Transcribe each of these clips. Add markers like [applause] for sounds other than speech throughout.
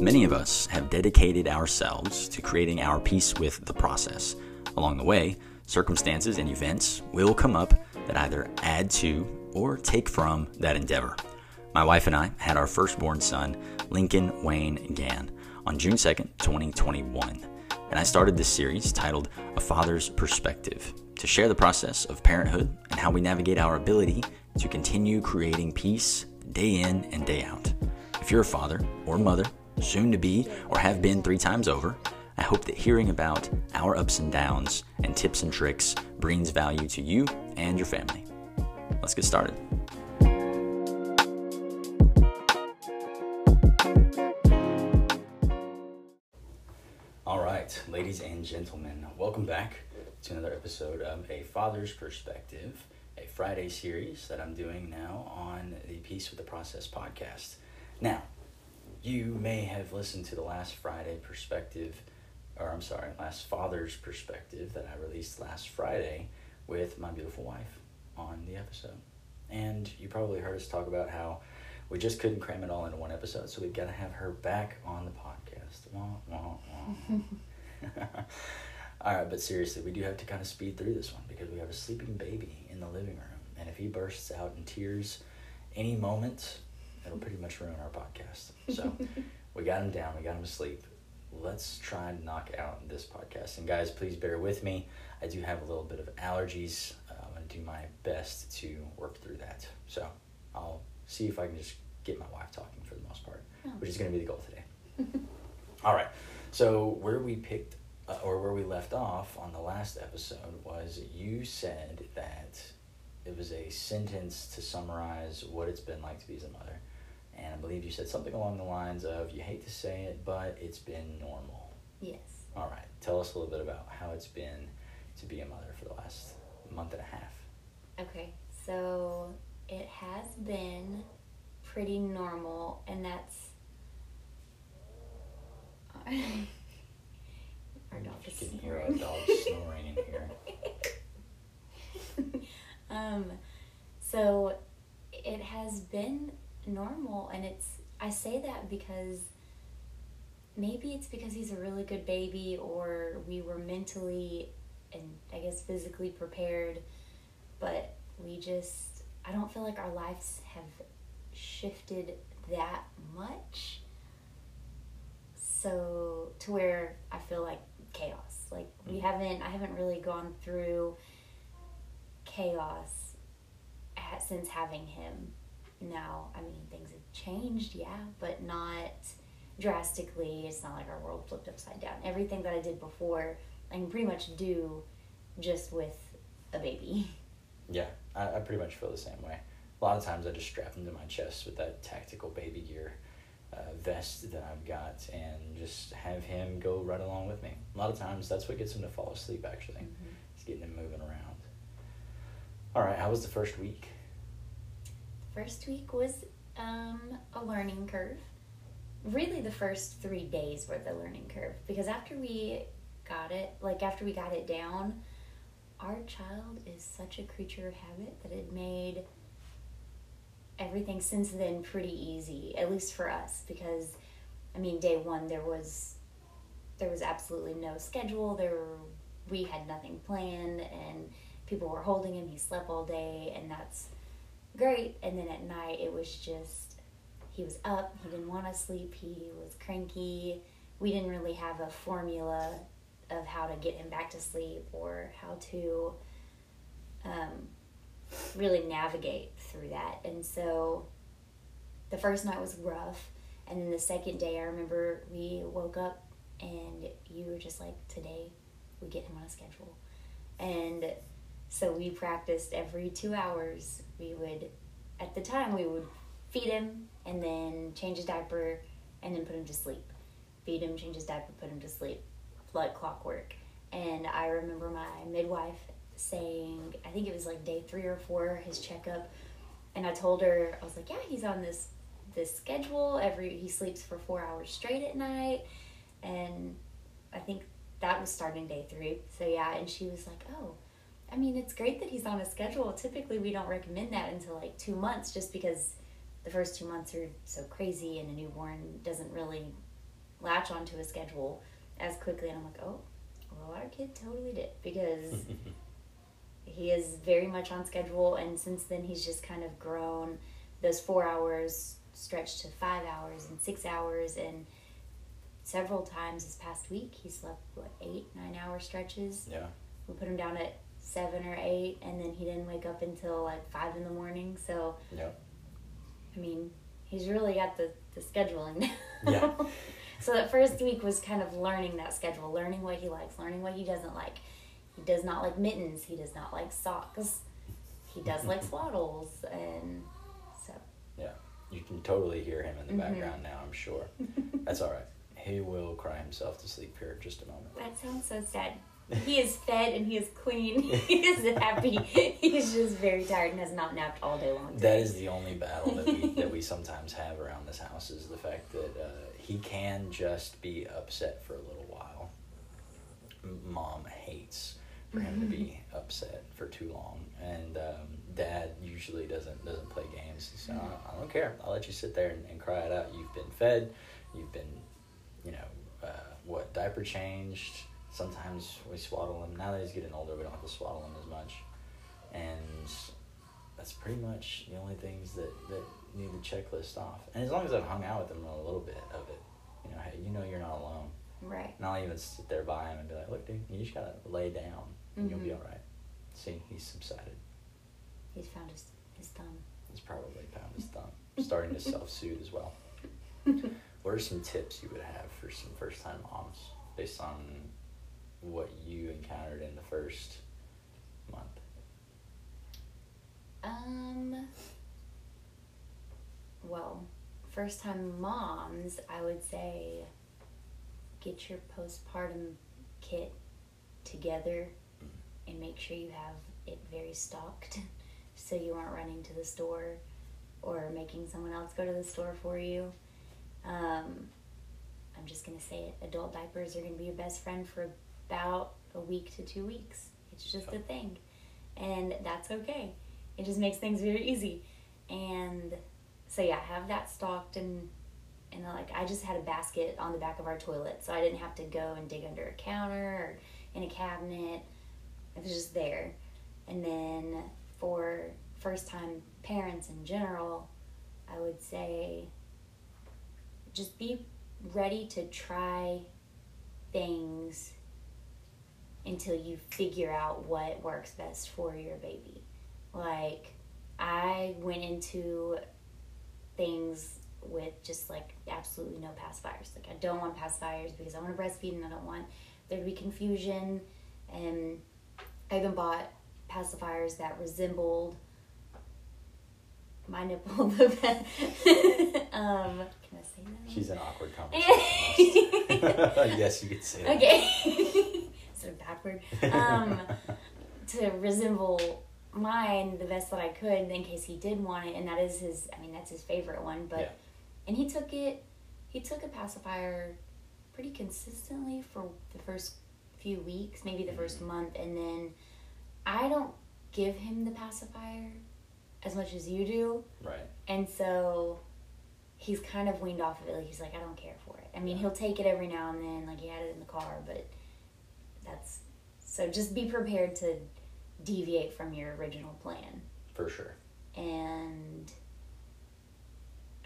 Many of us have dedicated ourselves to creating our peace with the process. Along the way, circumstances and events will come up that either add to or take from that endeavor. My wife and I had our firstborn son, Lincoln Wayne Gann, on June 2nd, 2021. And I started this series titled A Father's Perspective to share the process of parenthood and how we navigate our ability to continue creating peace day in and day out. If you're a father or mother, soon to be, or have been three times over, I hope that hearing about our ups and downs and tips and tricks brings value to you and your family. Let's get started. All right, ladies and gentlemen, welcome back to another episode of A Father's Perspective, a Friday series that I'm doing now on the Peace with the Process podcast. Now, you may have listened to the last Friday perspective, or I'm sorry, last Father's perspective that I released last Friday with my beautiful wife on the episode. And you probably heard us talk about how we just couldn't cram it all into one episode, so we've got to have her back on the podcast. Wah, wah, wah. [laughs] all right, but seriously, we do have to kind of speed through this one because we have a sleeping baby in the living room. And if he bursts out in tears any moment, it'll pretty much ruin our podcast. So [laughs] we got him down, we got him asleep. Let's try and knock out this podcast. And guys, please bear with me. I do have a little bit of allergies. Uh, I'm going to do my best to work through that. So I'll see if I can just get my wife talking for the most part, oh. which is going to be the goal today. [laughs] All right. So where we picked uh, or where we left off on the last episode was you said that it was a sentence to summarize what it's been like to be as a mother and I believe you said something along the lines of, you hate to say it, but it's been normal. Yes. All right. Tell us a little bit about how it's been to be a mother for the last month and a half. Okay. So it has been pretty normal, and that's. [laughs] our dog is snoring. hear our dog [laughs] snoring in here. [laughs] um, so it has been normal and it's I say that because maybe it's because he's a really good baby or we were mentally and I guess physically prepared but we just I don't feel like our lives have shifted that much. So to where I feel like chaos. Like we mm. haven't I haven't really gone through chaos at, since having him now, I mean, things have changed, yeah, but not drastically. It's not like our world flipped upside down. Everything that I did before, I can pretty much do just with a baby. [laughs] Yeah, I, I pretty much feel the same way. A lot of times I just strap him to my chest with that tactical baby gear uh, vest that I've got and just have him go right along with me. A lot of times that's what gets him to fall asleep, actually. Mm-hmm. It's getting him moving around. All right, how was the first week? First week was um, a learning curve. Really, the first three days were the learning curve because after we got it, like after we got it down, our child is such a creature of habit that it made everything since then pretty easy, at least for us, because I mean, day one there was there was absolutely no schedule. There were, we had nothing planned, and people were holding him. He slept all day, and that's great. And then at night, it was just, he was up, he didn't want to sleep, he was cranky. We didn't really have a formula of how to get him back to sleep or how to um, really navigate through that. And so the first night was rough. And then the second day, I remember we woke up and you were just like, today we get him on a schedule. And so we practiced every two hours. We would, at the time, we would feed him and then change his diaper and then put him to sleep. Feed him, change his diaper, put him to sleep, like clockwork. And I remember my midwife saying, I think it was like day three or four, his checkup, and I told her, I was like, yeah, he's on this this schedule. Every he sleeps for four hours straight at night, and I think that was starting day three. So yeah, and she was like, oh I mean, it's great that he's on a schedule. Typically, we don't recommend that until like two months just because the first two months are so crazy and a newborn doesn't really latch onto a schedule as quickly. And I'm like, oh, well, our kid totally did because [laughs] he is very much on schedule. And since then, he's just kind of grown. Those four hours stretched to five hours and six hours. And several times this past week, he slept, what, eight, nine hour stretches. Yeah. We put him down at seven or eight, and then he didn't wake up until like five in the morning. So, Yeah. I mean, he's really got the, the scheduling now. Yeah. [laughs] so that first week was kind of learning that schedule, learning what he likes, learning what he doesn't like. He does not like mittens. He does not like socks. He does like [laughs] swaddles, and so Yeah. You can totally hear him in the Mhm. background now, I'm sure. That's all right. He will cry himself to sleep here in just a moment. that sounds so sad. He is fed and he is clean. [laughs] he is happy. He's just very tired and has not napped all day long. That is the only battle that we that we sometimes have around this house is the fact that uh, he can just be upset for a little while. Mom hates for him to be upset for too long, and um, Dad usually doesn't doesn't play games. So I, I don't care. I'll let you sit there and, and cry it out. You've been fed. You've been, you know, uh, what diaper changed. Sometimes we swaddle him. Now that he's getting older, we don't have to swaddle him as much, and that's pretty much the only things that, that need the checklist off. And as long as I've hung out with him a little bit of it, you know, hey, you know you're not alone. Right. And I'll even sit there by him and be like, look, dude, you just gotta lay down and you'll be Mhm. all right. See, he's subsided. He's found his, his thumb. He's probably found his thumb. [laughs] Starting to self soothe as well. [laughs] What are some tips you would have for some first time moms based on what you encountered in the first month? Um. Well, first time moms, I would say get your postpartum kit together and make sure you have it very stocked [laughs] so you aren't running to the store or making someone else go to the store for you. Um, I'm just going to say it adult diapers are going to be your best friend for about a week to two weeks. It's just a thing. And that's okay. It just makes things very easy. And so yeah, have that stocked and and like I just had a basket on the back of our toilet, so I didn't have to go and dig under a counter or in a cabinet. It was just there. And then for first time parents in general, I would say just be ready to try things until you figure out what works best for your baby. Like, I went into things with just like absolutely no pacifiers. Like, I don't want pacifiers because I want to breastfeed and I don't want there to be confusion. And I even bought pacifiers that resembled my nipple the [laughs] best. um, can I say that? She's an awkward [laughs] conversation. [laughs] yes, you can say that. Okay. Is it a bad word? Um, [laughs] to resemble mine the best that I could in case he did want it, and that is his. I mean, that's his favorite one. But Yeah. and he took it. He took a pacifier pretty consistently for the first few weeks, maybe the first month, and then I don't give him the pacifier as much as you do. Right. And so he's kind of weaned off of it. Like he's like, I don't care for it. I mean, he'll take it every now and then. Like he had it in the car, but that's so. Just be prepared to deviate from your original plan For sure. and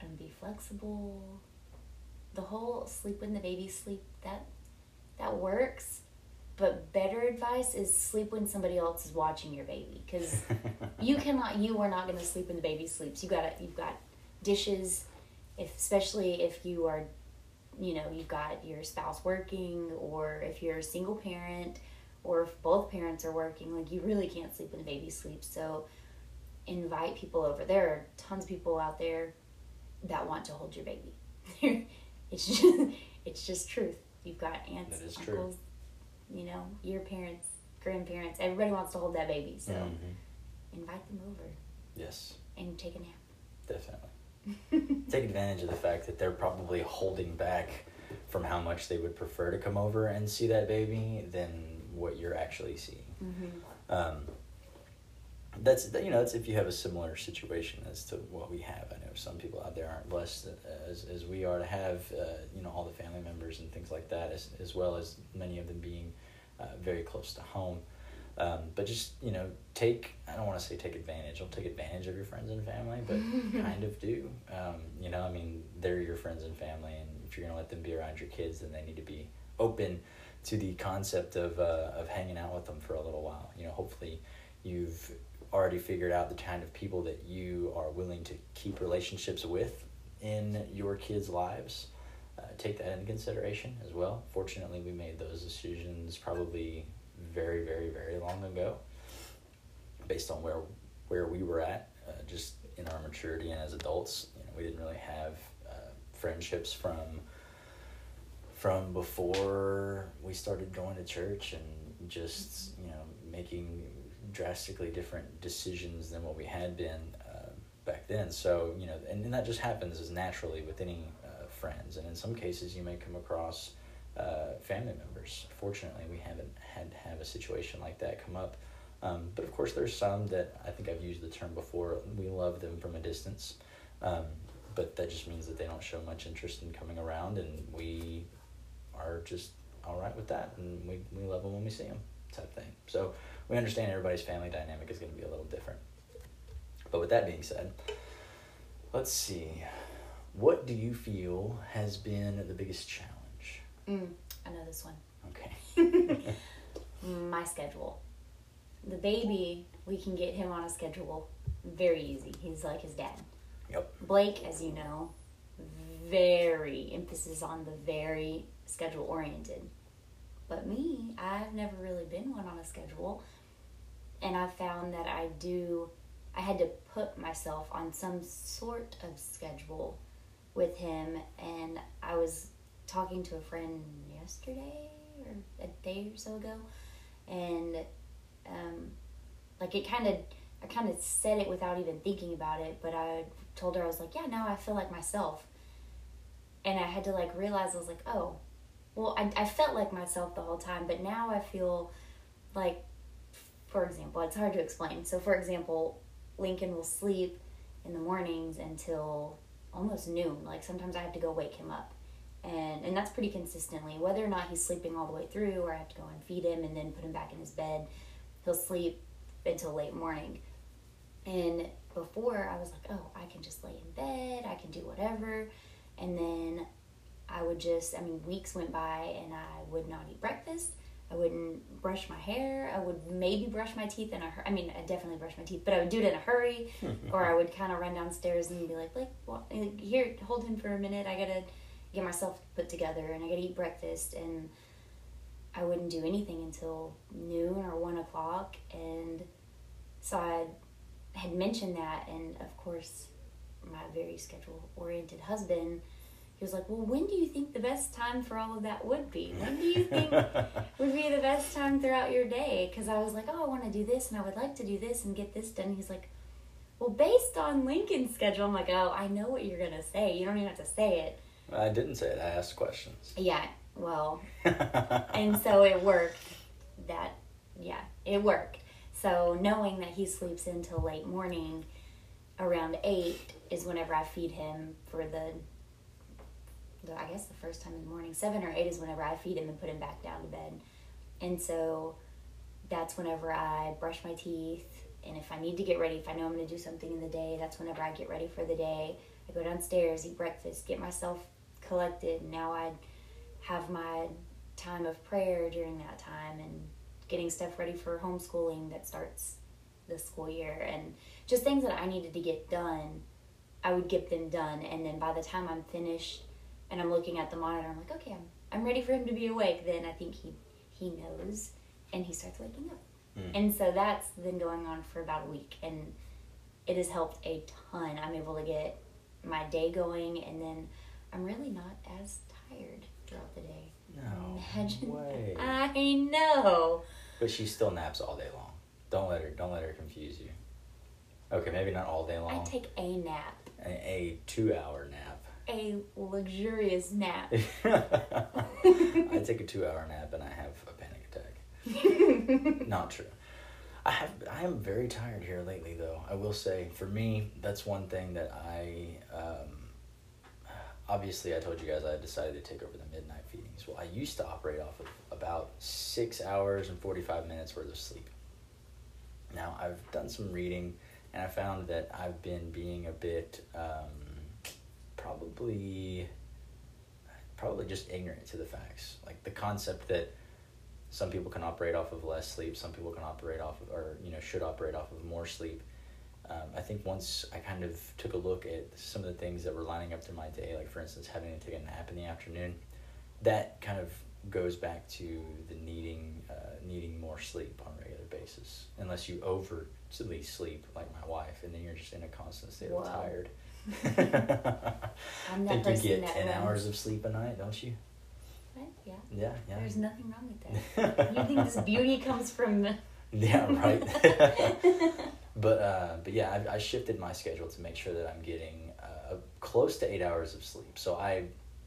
and be flexible. The whole sleep when the baby sleep that that works. But better advice is sleep when somebody else is watching your baby because [laughs] you cannot you are not going to sleep when the baby sleeps you got to you've got dishes if especially if you are you know you've got your spouse working or if you're a single parent or if both parents are working like you really can't sleep when the baby sleeps so invite people over there are tons of people out there that want to hold your baby [laughs] it's just it's just truth you've got aunts is true. uncles you know your parents grandparents everybody wants to hold that baby so Mhm. invite them over Yes, and take a nap. definitely. [laughs] Take advantage of the fact that they're probably holding back from how much they would prefer to come over and see that baby than what you're actually seeing. mm-hmm. Um, that's you know that's if you have a similar situation as to what we have. I know some people out there aren't blessed as, as we are to have uh, you know all the family members and things like that, as as well as many of them being uh, very close to home. Um, but just you know, take I don't want to say take advantage. Don't take advantage of your friends and family, but [laughs] kind of do. Um, you know, I mean, they're your friends and family, and if you're gonna let them be around your kids, then they need to be open to the concept of uh, of hanging out with them for a little while. You know, hopefully, you've already figured out the kind of people that you are willing to keep relationships with in your kids' lives. Uh, take that into consideration as well. Fortunately, we made those decisions probably very, very, very long ago, based on where where we were at, uh, just in our maturity and as adults. You know, we didn't really have uh, friendships from from before we started going to church and just you know making drastically different decisions than what we had been uh, back then. So you know, and, and that just happens as naturally with any uh, friends, and in some cases you may come across uh, family members. Fortunately, we haven't had to have a situation like that come up. Um, but of course, there's some that I think I've used the term before. We love them from a distance, um, but that just means that they don't show much interest in coming around, and we are just all right with that, and we, we love them when we see them, type thing. So we understand everybody's family dynamic is going to be a little different. But with that being said, let's see. What do you feel has been the biggest challenge? Mm, I know this one. Okay. [laughs] [laughs] My schedule. The baby, we can get him on a schedule very easy. He's like his dad. Yep. Blake, as you know, very emphasis on the very schedule oriented. But me, I've never really been one on a schedule. And I found that I do, I had to put myself on some sort of schedule with him. And I was talking to a friend yesterday or a day or so ago. And um, like it kind of, I kind of said it without even thinking about it. But I told her, I was like, yeah, now I feel like myself. And I had to like realize, I was like, oh, well, I, I felt like myself the whole time, but now I feel like, for example, it's hard to explain. So, for example, Lincoln will sleep in the mornings until almost noon. Like sometimes I have to go wake him up. And, and that's pretty consistently. Whether or not he's sleeping all the way through, or I have to go and feed him and then put him back in his bed, he'll sleep until late morning. And before, I was like, oh, I can just lay in bed, I can do whatever. And then I would just, I mean, weeks went by and I would not eat breakfast. I wouldn't brush my hair. I would maybe brush my teeth in a hurry. I mean, I definitely brush my teeth, but I would do it in a hurry. [laughs] or I would kind of run downstairs and be like, like, well, here, hold him for a minute. I gotta get myself put together and I gotta eat breakfast. And I wouldn't do anything until noon or one o'clock. And so I had mentioned that, and of course, my very schedule oriented husband he was like, Well, when do you think the best time for all of that would be? When do you [laughs] think would be the best time throughout your day? Because I was like, Oh, I want to do this and I would like to do this and get this done. He's like, Well, based on Lincoln's schedule, I'm like, Oh, I know what you're going to say. You don't even have to say it. I didn't say it, I asked questions. Yeah, well, [laughs] and so it worked. That, yeah, it worked. So knowing that he sleeps until late morning, around 8 is whenever I feed him for the the, I guess the first time in the morning. Seven or eight is whenever I feed him and put him back down to bed. And so that's whenever I brush my teeth. And if I need to get ready, if I know I'm going to do something in the day, that's whenever I get ready for the day. I go downstairs, eat breakfast, get myself collected. And Now I have my time of prayer during that time and getting stuff ready for homeschooling that starts the school year and just things that I needed to get done. I would get them done, and then by the time I'm finished and I'm looking at the monitor. I'm like, okay, I'm I'm ready for him to be awake. Then I think he he knows, and he starts waking up. Mm. And so that's been going on for about a week, and it has helped a ton. I'm able to get my day going, and then I'm really not as tired throughout the day. No Imagine way. I know. But she still naps all day long. Don't let her. Don't let her confuse you. Okay, maybe not all day long. I take a nap. A, a two-hour nap a luxurious nap. [laughs] I take a two hour nap and I have a panic attack. [laughs] Not true. I have I am very tired here lately though. I will say for me that's one thing that I um, obviously I told you guys I decided to take over the midnight feedings. Well, I used to operate off of about 6 hours and 45 minutes worth of sleep. Now, I've done some reading and I found that I've been being a bit um, probably probably just ignorant to the facts. Like the concept that some people can operate off of less sleep, some people can operate off of, or you know should operate off of more sleep. Um, I think once I kind of took a look at some of the things that were lining up through my day, like for instance having to take a nap in the afternoon, that kind of goes back to the needing uh, needing more sleep on a regular basis. Unless you overly sleep, like my wife, and then you're just in a constant state Wow. of tired. I'm that think you get that ten runs- hours of sleep a night, don't you? Yeah. Yeah, yeah. There's nothing wrong with that. [laughs] you think this beauty comes from? Yeah, right. [laughs] but uh, but yeah, I, I shifted my schedule to make sure that I'm getting uh, close to eight hours of sleep. So I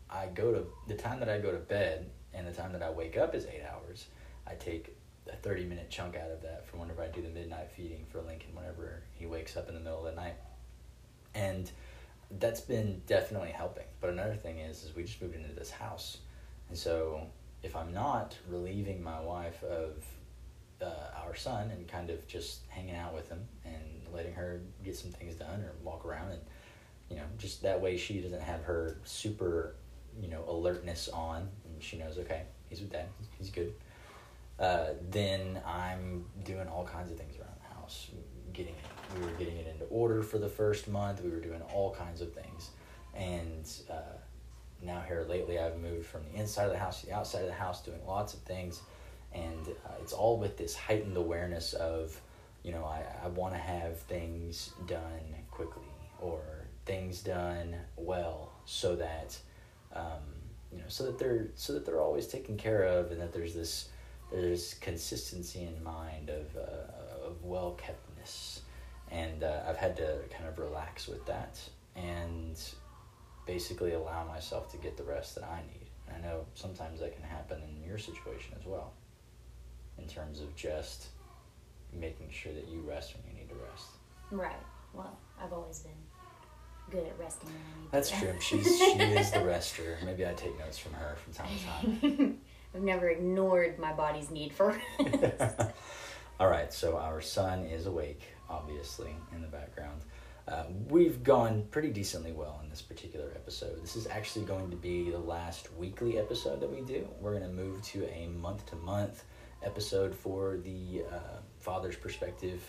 I go to the time that I go to bed and the time that I wake up is eight hours. I take a thirty minute chunk out of that from whenever I do the midnight feeding for Lincoln whenever he wakes up in the middle of the night, and that's been definitely helping. But another thing is, is we just moved into this house, and so if I'm not relieving my wife of uh, our son and kind of just hanging out with him and letting her get some things done or walk around and you know just that way she doesn't have her super you know alertness on and she knows okay he's with dad he's good uh, then i'm doing all kinds of things around the house getting it we were getting it into order for the first month. We were doing all kinds of things. And uh, now here lately i've moved from the inside of the house to the outside of the house doing lots of things. And uh, it's all with this heightened awareness of you know i, I want to have things done quickly or things done well so that um, you know so that they're so that they're always taken care of and that there's this there's consistency in mind of uh, of well keptness and uh, I've had to kind of relax with that and basically allow myself to get the rest that I need. And I know sometimes that can happen in your situation as well, in terms of just making sure that you rest when you need to rest. Right. Well, I've always been good at resting when I need That's to. That's true. She's she is the [laughs] rester. Maybe I take notes from her from time to time. [laughs] I've never ignored my body's need for rest. [laughs] All right, so our son is awake, obviously, in the background. Uh, we've gone pretty decently well in this particular episode. This is actually going to be the last weekly episode that we do. We're going to move to a month to month episode for the uh, Father's Perspective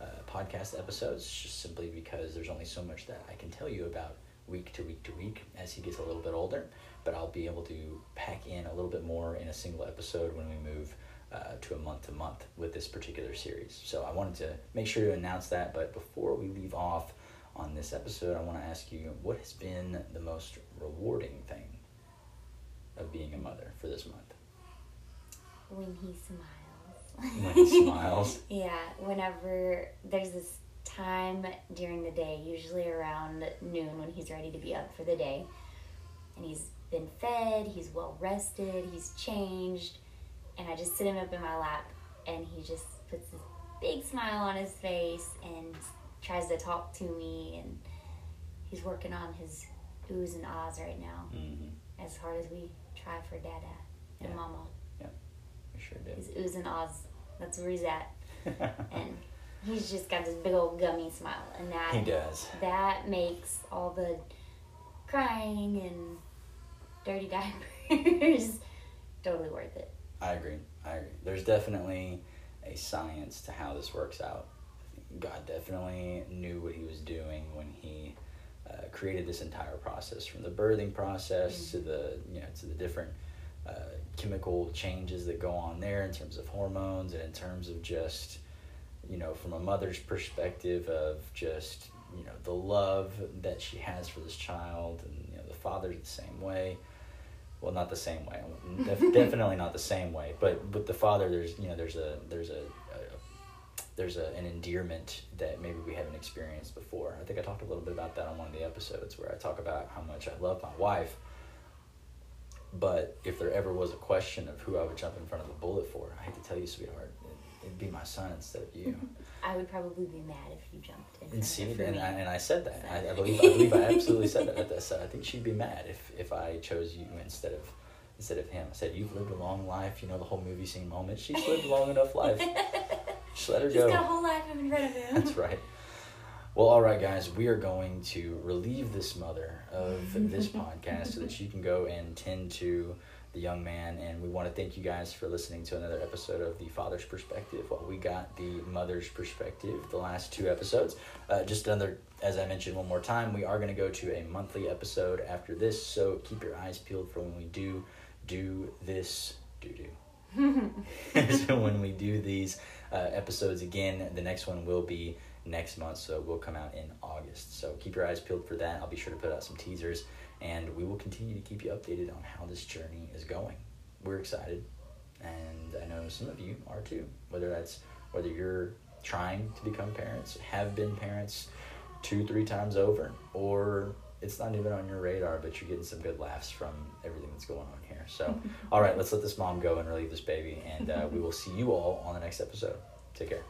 uh, podcast episodes, just simply because there's only so much that I can tell you about week to week to week as he gets a little bit older. But I'll be able to pack in a little bit more in a single episode when we move uh, to a month to month with this particular series. So I wanted to make sure to announce that. But before we leave off on this episode, I want to ask you what has been the most rewarding thing of being a mother for this month? when he smiles. When he smiles. [laughs] yeah, whenever there's this time during the day, usually around noon when he's ready to be up for the day, and he's been fed, he's well rested, he's changed, and I just sit him up in my lap, and he just puts this big smile on his face and tries to talk to me, and he's working on his oohs and ahs right now, Mm-hmm. as hard as we try for Dada and Yeah. Mama. Yeah, we sure do. His did. oohs and ahs, that's where he's at. [laughs] and he's just got this big old gummy smile and that he does. that makes all the crying and dirty [laughs] diapers totally worth it I agree. I agree. There's definitely a science to how this works out. God definitely knew what he was doing when he uh, created this entire process, from the birthing process to the you know to the different uh, chemical changes that go on there in terms of hormones and in terms of just you know from a mother's perspective of just you know the love that she has for this child and you know the father's the same way well not the same way. [laughs] Def- definitely not the same way but with the father there's you know there's a there's a, a there's a, an endearment that maybe we haven't experienced before. I think i talked a little bit about that on one of the episodes where i talk about how much i love my wife. But if there ever was a question of who i would jump in front of the bullet for i hate to tell you sweetheart it'd be my son instead of you. [laughs] I would probably be mad if you jumped in. And see, of her for and. I, and I said that. I, I believe I believe I absolutely said that at this. I think she'd be mad if if I chose you instead of instead of him. I said you've lived a long life. You know the whole movie scene moment. She's lived a long enough life. [laughs] Just let her She's go. got a whole life in front of him. That's right. Well, all right, guys, we are going to relieve this mother of this [laughs] podcast so that she can go and tend to the young man. And we want to thank you guys for listening to another episode of The Father's Perspective while we got the mother's perspective the last two episodes. Uh, just another, as I mentioned one more time, we are going to go to a monthly episode after this. So keep your eyes peeled for when we do do this doo doo. [laughs] [laughs] so when we do these uh, episodes again, the next one will be next month, so it will come out in August. So keep your eyes peeled for that. I'll be sure to put out some teasers, and we will continue to keep you updated on how this journey is going. We're excited, and I know some of you are too. Whether that's whether you're trying to become parents, have been parents two, three times over, or it's not even on your radar, but you're getting some good laughs from everything that's going on here. So, [laughs] all right, let's let this mom go and relieve this baby, and uh, we will see you all on the next episode. Take care.